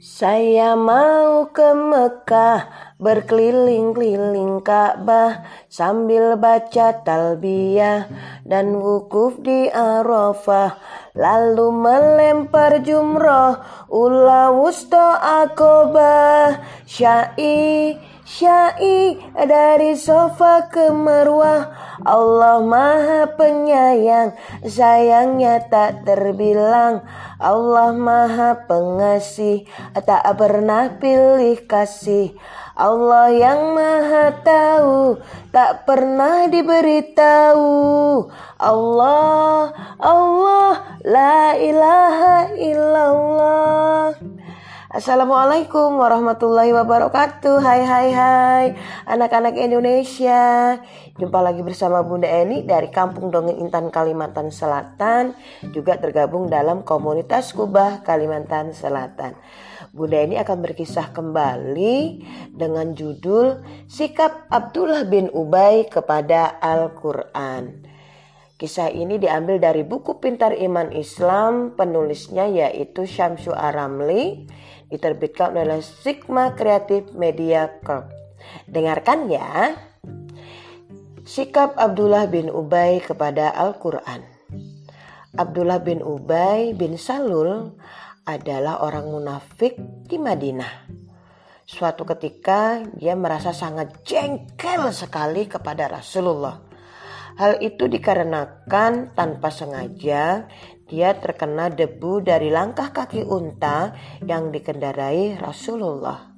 Saya mau ke Mekah berkeliling-keliling Ka'bah sambil baca talbiyah dan wukuf di Arafah. Lalu melempar jumroh ula wusta akobah syai syai dari sofa ke marwah Allah maha penyayang sayangnya tak terbilang. Allah maha pengasih tak pernah pilih kasih. Allah yang maha tahu tak pernah diberitahu. Allah Allah la ilaha illallah Assalamualaikum warahmatullahi wabarakatuh. Hai hai hai Anak-anak Indonesia. Jumpa lagi bersama Bunda Eni Dari Kampung Dongeng Intan Kalimantan Selatan. Juga tergabung dalam komunitas Kubah Kalimantan Selatan. Bunda Eni akan berkisah kembali Dengan judul Sikap Abdullah bin Ubay kepada Al-Quran Kisah ini diambil dari buku Pintar Iman Islam, penulisnya yaitu Syamsu Aramli, diterbitkan oleh Sigma Creative Media Corp. Dengarkan ya. Sikap Abdullah bin Ubay kepada Al-Quran. Abdullah bin Ubay bin Salul adalah orang munafik di Madinah. Suatu ketika dia merasa sangat jengkel sekali kepada Rasulullah. Hal itu dikarenakan tanpa sengaja dia terkena debu dari langkah kaki unta yang dikendarai Rasulullah.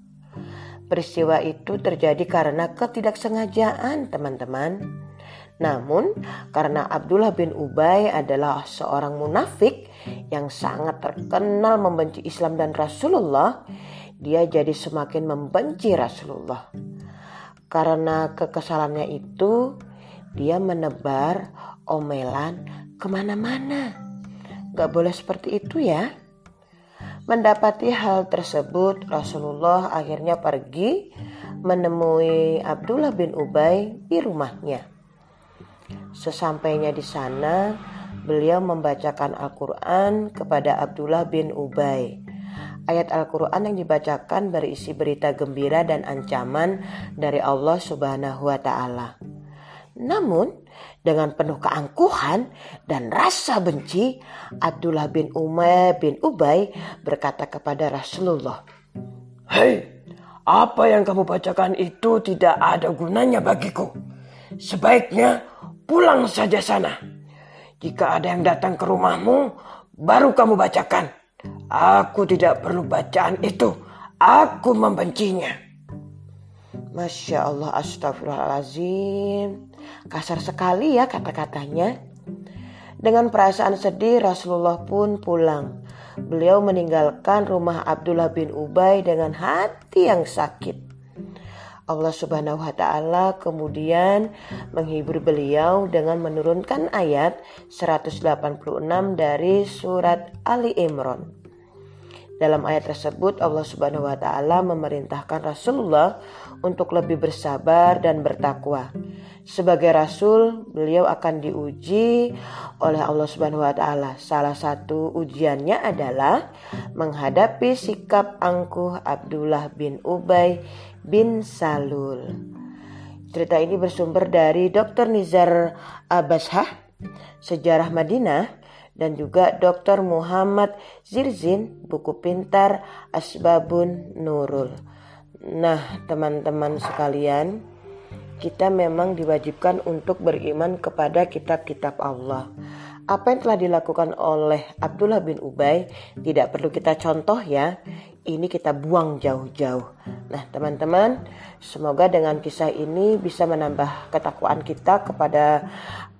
Peristiwa itu terjadi karena ketidaksengajaan, teman-teman. Namun, karena Abdullah bin Ubay adalah seorang munafik yang sangat terkenal membenci Islam dan Rasulullah, dia jadi semakin membenci Rasulullah. Karena kekesalannya itu, dia menebar omelan ke mana-mana. Gak boleh seperti itu ya. Mendapati hal tersebut, Rasulullah akhirnya pergi menemui Abdullah bin Ubay di rumahnya. Sesampainya di sana, beliau membacakan Al-Quran kepada Abdullah bin Ubay. Ayat Al-Quran yang dibacakan berisi berita gembira dan ancaman dari Allah Subhanahu wa Ta'ala. Namun, dengan penuh keangkuhan dan rasa benci, Abdullah bin Umay bin Ubay berkata kepada Rasulullah, Hei, apa yang kamu bacakan itu tidak ada gunanya bagiku. Sebaiknya pulang saja sana. Jika ada yang datang ke rumahmu, baru kamu bacakan. Aku tidak perlu bacaan itu. Aku membencinya. Masya Allah, astagfirullahaladzim. Kasar sekali ya kata-katanya. Dengan perasaan sedih Rasulullah pun pulang. Beliau meninggalkan rumah Abdullah bin Ubay dengan hati yang sakit. Allah Subhanahu wa taala kemudian menghibur beliau dengan menurunkan ayat 186 dari surat Ali Imran. Dalam ayat tersebut Allah Subhanahu wa taala memerintahkan Rasulullah untuk lebih bersabar dan bertakwa. Sebagai rasul, beliau akan diuji oleh Allah Subhanahu wa taala. Salah satu ujiannya adalah menghadapi sikap angkuh Abdullah bin Ubay bin Salul. Cerita ini bersumber dari Dr. Nizar Abashah, Sejarah Madinah, dan juga Dr. Muhammad Zirzin, buku pintar Asbabun Nurul. Nah, teman-teman sekalian, kita memang diwajibkan untuk beriman kepada kitab-kitab Allah. Apa yang telah dilakukan oleh Abdullah bin Ubay tidak perlu kita contoh ya. Ini kita buang jauh-jauh. Nah, teman-teman, semoga dengan kisah ini bisa menambah ketakwaan kita kepada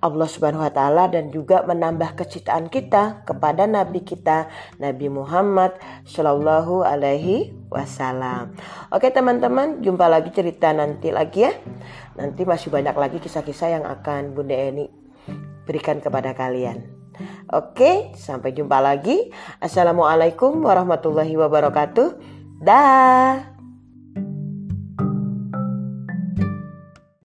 Allah Subhanahu wa taala dan juga menambah kecintaan kita kepada nabi kita Nabi Muhammad Shallallahu alaihi wasallam. Oke, teman-teman, jumpa lagi cerita nanti lagi ya. Nanti masih banyak lagi kisah-kisah yang akan Bunda Eni berikan kepada kalian. Oke, sampai jumpa lagi. Assalamualaikum warahmatullahi wabarakatuh. Dah.